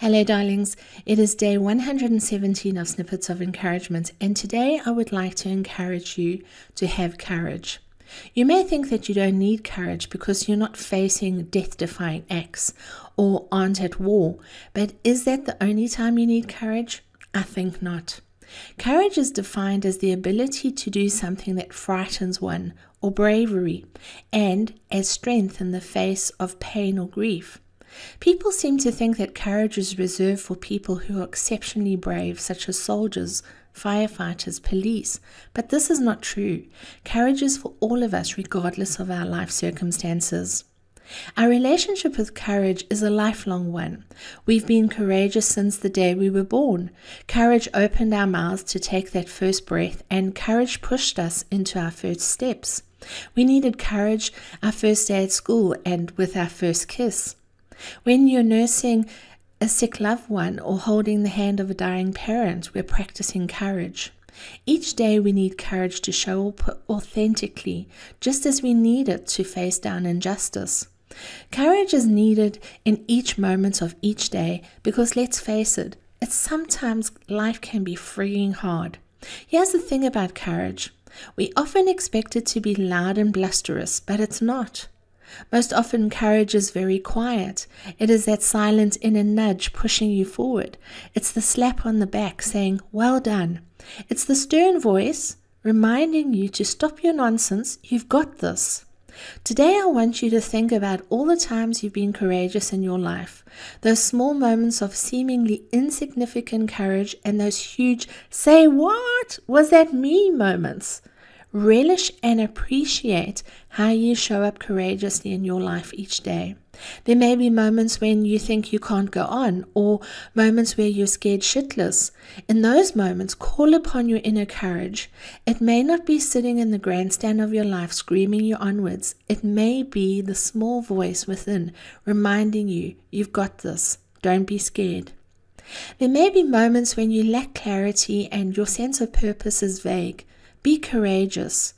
Hello, darlings. It is day 117 of Snippets of Encouragement, and today I would like to encourage you to have courage. You may think that you don't need courage because you're not facing death defying acts or aren't at war, but is that the only time you need courage? I think not. Courage is defined as the ability to do something that frightens one, or bravery, and as strength in the face of pain or grief. People seem to think that courage is reserved for people who are exceptionally brave, such as soldiers, firefighters, police, but this is not true. Courage is for all of us, regardless of our life circumstances. Our relationship with courage is a lifelong one. We've been courageous since the day we were born. Courage opened our mouths to take that first breath, and courage pushed us into our first steps. We needed courage our first day at school and with our first kiss. When you're nursing a sick loved one or holding the hand of a dying parent, we're practicing courage. Each day we need courage to show up authentically, just as we need it to face down injustice. Courage is needed in each moment of each day because let's face it, it's sometimes life can be freeing hard. Here's the thing about courage we often expect it to be loud and blusterous, but it's not. Most often, courage is very quiet. It is that silent inner nudge pushing you forward. It's the slap on the back saying, Well done. It's the stern voice reminding you to stop your nonsense. You've got this. Today, I want you to think about all the times you've been courageous in your life, those small moments of seemingly insignificant courage, and those huge, say, What? Was that me moments? Relish and appreciate how you show up courageously in your life each day. There may be moments when you think you can't go on, or moments where you're scared shitless. In those moments, call upon your inner courage. It may not be sitting in the grandstand of your life screaming you onwards, it may be the small voice within reminding you, you've got this. Don't be scared. There may be moments when you lack clarity and your sense of purpose is vague. Be courageous.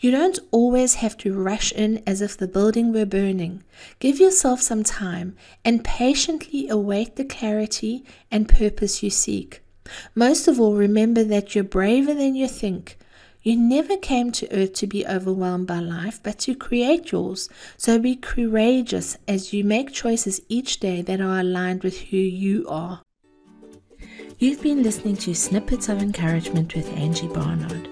You don't always have to rush in as if the building were burning. Give yourself some time and patiently await the clarity and purpose you seek. Most of all, remember that you're braver than you think. You never came to earth to be overwhelmed by life, but to create yours. So be courageous as you make choices each day that are aligned with who you are. You've been listening to Snippets of Encouragement with Angie Barnard.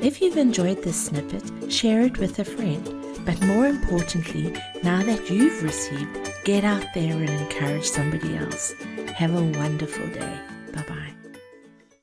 If you've enjoyed this snippet, share it with a friend. But more importantly, now that you've received, get out there and encourage somebody else. Have a wonderful day. Bye bye.